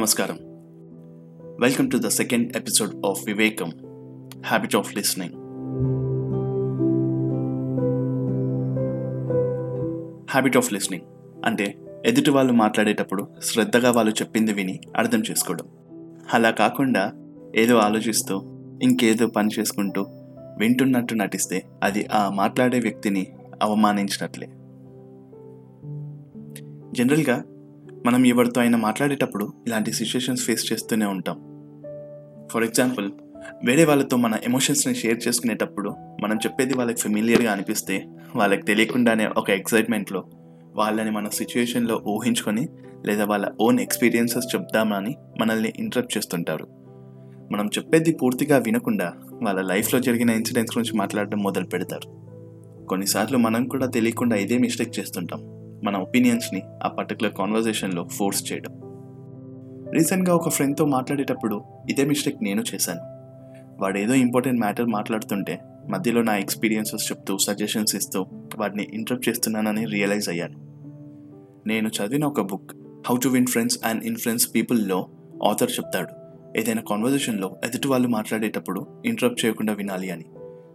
నమస్కారం. Welcome to the second episode of Vivekam habit of listening habit of listening అంటే ఎదుటి వాళ్ళు మాట్లాడేటప్పుడు శ్రద్ధగా వాళ్ళు చెప్పింది విని అర్థం చేసుకోవడం. అలా కాకుండా ఏదో ఆలోచిస్తూ ఇంకేదో పని చేసుకుంటూ వింటున్నట్టు నటిస్తే అది ఆ మాట్లాడే వ్యక్తిని అవమానించినట్లే. జనరల్గా మనం ఎవరితో అయినా మాట్లాడేటప్పుడు ఇలాంటి సిచ్యుయేషన్స్ ఫేస్ చేస్తూనే ఉంటాం. ఫర్ ఎగ్జాంపుల్ వేరే వాళ్ళతో మన ఎమోషన్స్ని షేర్ చేసుకునేటప్పుడు మనం చెప్పేది వాళ్ళకి ఫెమిలియర్గా అనిపిస్తే వాళ్ళకి తెలియకుండానే ఒక ఎక్సైట్మెంట్లో వాళ్ళని మన సిచ్యుయేషన్లో ఊహించుకొని లేదా వాళ్ళ ఓన్ ఎక్స్పీరియన్సెస్ చెప్దామని మనల్ని ఇంటరప్ట్ చేస్తుంటారు. మనం చెప్పేది పూర్తిగా వినకుండా వాళ్ళ లైఫ్లో జరిగిన ఇన్సిడెంట్స్ గురించి మాట్లాడడం మొదలు పెడతారు కొన్నిసార్లు మనం కూడా తెలియకుండా ఇదే మిస్టేక్ చేస్తుంటాం. మన ఒపీనియన్స్ని ఆ పర్టికులర్ కాన్వర్జేషన్లో ఫోర్స్ చేయడం రీసెంట్గా ఒక ఫ్రెండ్తో మాట్లాడేటప్పుడు ఇదే మిస్టేక్ నేను చేశాను. వాడు ఏదో ఇంపార్టెంట్ మ్యాటర్ మాట్లాడుతుంటే మధ్యలో నా ఎక్స్పీరియన్సెస్ చెప్తూ సజెషన్స్ ఇస్తూ వాడిని ఇంటరప్ట్ చేస్తున్నానని రియలైజ్ అయ్యాను. నేను చదివిన ఒక book how to win friends and influence పీపుల్లో author చెప్తాడు ఏదైనా కాన్వర్జేషన్లో ఎదుటి వాళ్ళు మాట్లాడేటప్పుడు ఇంటరప్ట్ చేయకుండా వినాలి అని.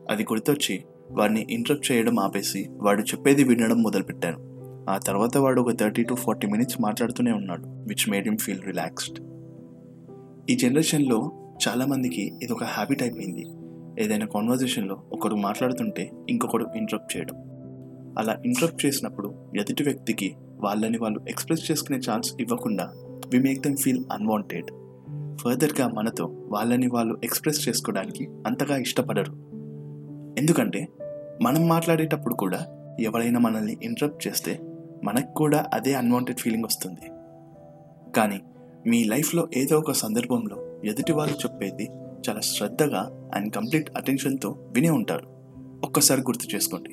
అది గుర్తొచ్చి వాడిని ఇంటరప్ట్ చేయడం ఆపేసి వాడు చెప్పేది వినడం మొదలుపెట్టాను. ఆ తర్వాత వాడు ఒక థర్టీ టు ఫార్టీ మినిట్స్ మాట్లాడుతూనే ఉన్నాడు which made him feel relaxed ఈ జనరేషన్లో చాలామందికి ఇది ఒక హ్యాబిట్ అయిపోయింది. ఏదైనా కాన్వర్జేషన్లో ఒకరు మాట్లాడుతుంటే ఇంకొకరు ఇంటరప్ట్ చేయడం. అలా ఇంటరప్ట్ చేసినప్పుడు ఎదుటి వ్యక్తికి వాళ్ళని వాళ్ళు ఎక్స్ప్రెస్ చేసుకునే ఛాన్స్ ఇవ్వకుండా we make them feel unwanted ఫర్దర్గా మనతో వాళ్ళని వాళ్ళు ఎక్స్ప్రెస్ చేసుకోవడానికి అంతగా ఇష్టపడరు. ఎందుకంటే మనం మాట్లాడేటప్పుడు కూడా ఎవరైనా మనల్ని ఇంటరప్ట్ చేస్తే మనకు కూడా అదే అన్వాంటెడ్ ఫీలింగ్ వస్తుంది. కానీ మీ లైఫ్లో ఏదో ఒక సందర్భంలో ఎదుటి వాళ్ళు చెప్పేది చాలా శ్రద్ధగా అండ్ కంప్లీట్ అటెన్షన్తో వినే ఉంటారు. ఒక్కసారి గుర్తు చేసుకోండి.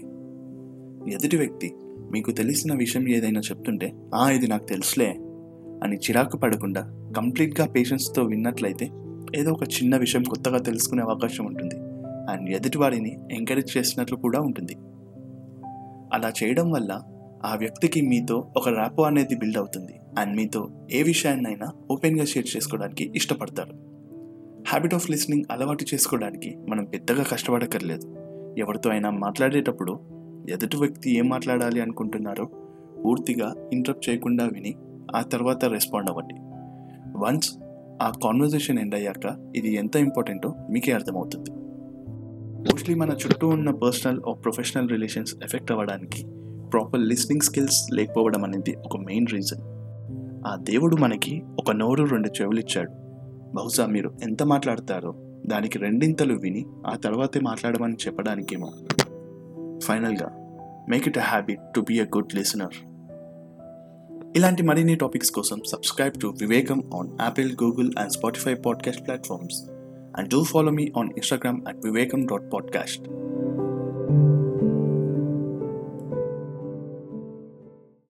ఎదుటి వ్యక్తి మీకు తెలిసిన విషయం ఏదైనా చెప్తుంటే ఆ ఇది నాకు తెలుసులే అని చిరాకు పడకుండా కంప్లీట్గా పేషెన్స్తో విన్నట్లయితే ఏదో ఒక చిన్న విషయం కొత్తగా తెలుసుకునే అవకాశం ఉంటుంది. అండ్ ఎదుటివాడిని ఎంకరేజ్ చేసినట్లు కూడా ఉంటుంది. అలా చేయడం వల్ల ఆ వ్యక్తికి మీతో ఒక ర్యాపో అనేది బిల్డ్ అవుతుంది. అండ్ మీతో ఏ విషయాన్నైనా ఓపెన్గా షేర్ చేసుకోవడానికి ఇష్టపడతారు. హ్యాబిట్ ఆఫ్ లిస్నింగ్ అలవాటు చేసుకోవడానికి మనం పెద్దగా కష్టపడక్కర్లేదు. ఎవరితో అయినా మాట్లాడేటప్పుడు ఎదుటి వ్యక్తి ఏం మాట్లాడాలి అనుకుంటున్నారో పూర్తిగా ఇంటరప్ట్ చేయకుండా విని ఆ తర్వాత రెస్పాండ్ అవ్వండి. వన్స్ ఆ కాన్వర్జేషన్ ఎండ్ అయ్యాక ఇది ఎంత ఇంపార్టెంటో మీకే అర్థమవుతుంది. మోస్ట్లీ మన చుట్టూ ఉన్న personal or professional relations affect అవ్వడానికి ప్రాపర్ లిస్నింగ్ స్కిల్స్ లేకపోవడం అనేది ఒక మెయిన్ రీజన్ ఆ దేవుడు మనకి ఒక నోరు రెండు చెవులు ఇచ్చాడు. బహుశా మీరు ఎంత మాట్లాడతారో దానికి రెండింతలు విని ఆ తర్వాతే మాట్లాడమని చెప్పడానికేమో. ఫైనల్గా make it a habit to be a good listener ఇలాంటి మరిన్ని టాపిక్స్ కోసం subscribe to Vivekam on Apple Google and Spotify podcast platforms and do follow me on Instagram at Vivekam dot podcast